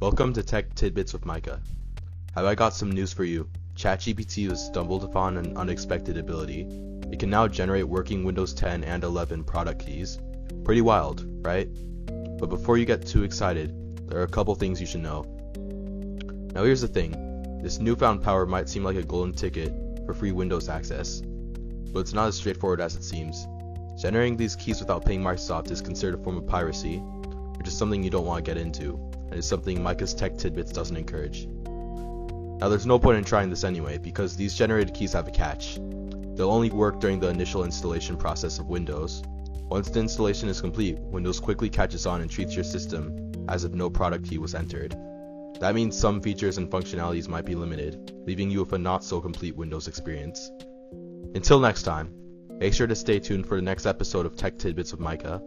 Welcome to Tech Tidbits with Micah. Have I got some news for you? ChatGPT has stumbled upon an unexpected ability. It can now generate working Windows 10 and 11 product keys. Pretty wild, right? But before you get too excited, there are a couple things you should know. Now here's the thing. This newfound power might seem like a golden ticket for free Windows access, but it's not as straightforward as it seems. Generating these keys without paying Microsoft is considered a form of piracy, which is something you don't want to get into, is something Micah's Tech Tidbits doesn't encourage. Now there's no point in trying this anyway, because these generated keys have a catch. They'll only work during the initial installation process of Windows. Once the installation is complete, Windows quickly catches on and treats your system as if no product key was entered. That means some features and functionalities might be limited, leaving you with a not so complete Windows experience. Until next time, make sure to stay tuned for the next episode of Tech Tidbits with Micah,